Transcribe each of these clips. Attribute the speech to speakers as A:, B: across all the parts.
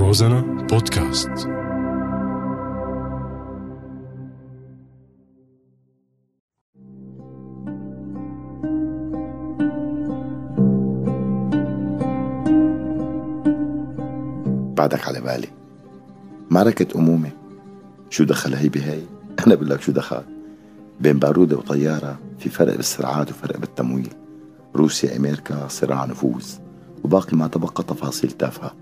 A: روزانا بودكاست.
B: بعدك على بالي. معركة أمومة شو دخل هي بهي؟ أنا بقول لك شو دخل. بين بارودة وطيارة في فرق بالسرعات وفرق بالتمويل. روسيا أمريكا صراع نفوذ. وباقي ما تبقى تفاصيل تافهة.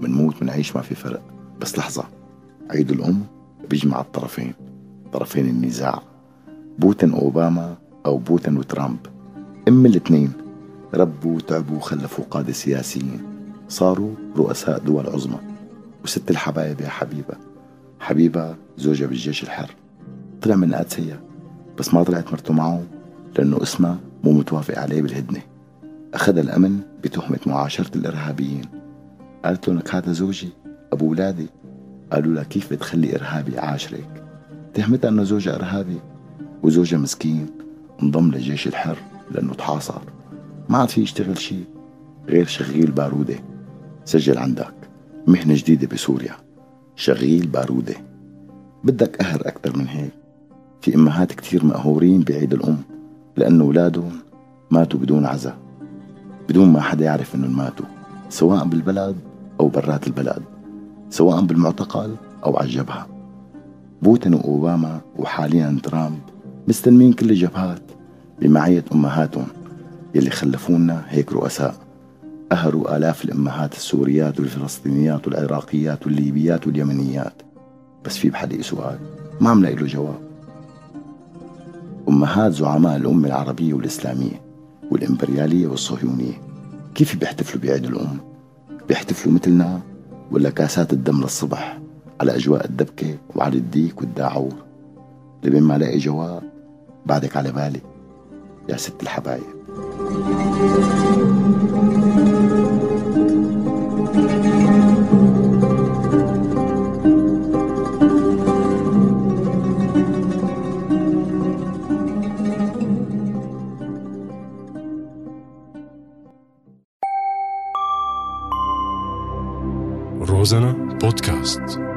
B: منموت منعيش ما في فرق. بس لحظة عيد الأم بيجمع الطرفين طرفين النزاع بوتين وأوباما أو بوتين وترامب. إما الاثنين ربوا تعبوا وخلفوا قادة سياسيين. صاروا رؤساء دول عظمى. وست الحبايب يا حبيبة. حبيبة زوجها بالجيش الحر. طلع من قادسية بس ما طلعت مرته معه لأنه اسمها مو متوافق عليه بالهدنة. أخذ الأمن بتهمة معاشرة الإرهابيين. قالت له لك هذا زوجي؟ أبو ولادي. قالوا لها كيف بتخلي إرهابي عاشرك؟ تهمتها أنه زوجها إرهابي وزوجها مسكين انضم للجيش الحر لأنه تحاصر. ما عاد في يشتغل شيء غير شغيل بارودة. سجل عندك. مهنة جديدة بسوريا. شغيل بارودة. بدك قهر أكثر من هيك. في أمهات كتير مقهورين بعيد الأم لأنه أولادهم ماتوا بدون عزاء بدون ما حدا يعرف إنهم ماتوا سواء بالبلد أو برات البلد سواء بالمعتقل أو على الجبهة. بوتين وأوباما وحاليا ترامب مستلمين كل الجبهات بمعية أمهاتهم يلي خلفونا هيك رؤساء. قهروا آلاف الأمهات السوريات والفلسطينيات والعراقيات والليبيات واليمنيات. بس في بحلقي سؤال؟ ما عم له جواب. أمهات زعماء الأمة العربية والإسلامية والإمبريالية والصهيونية كيف بيحتفلوا بعيد الأم؟ بيحتفلوا مثلنا ولا كاسات الدم للصبح على أجواء الدبكة وعلى الديك والداعور. لبين ما لاقي جواب بعدك على بالي يا ست الحبايب.
A: روزانا بودكاست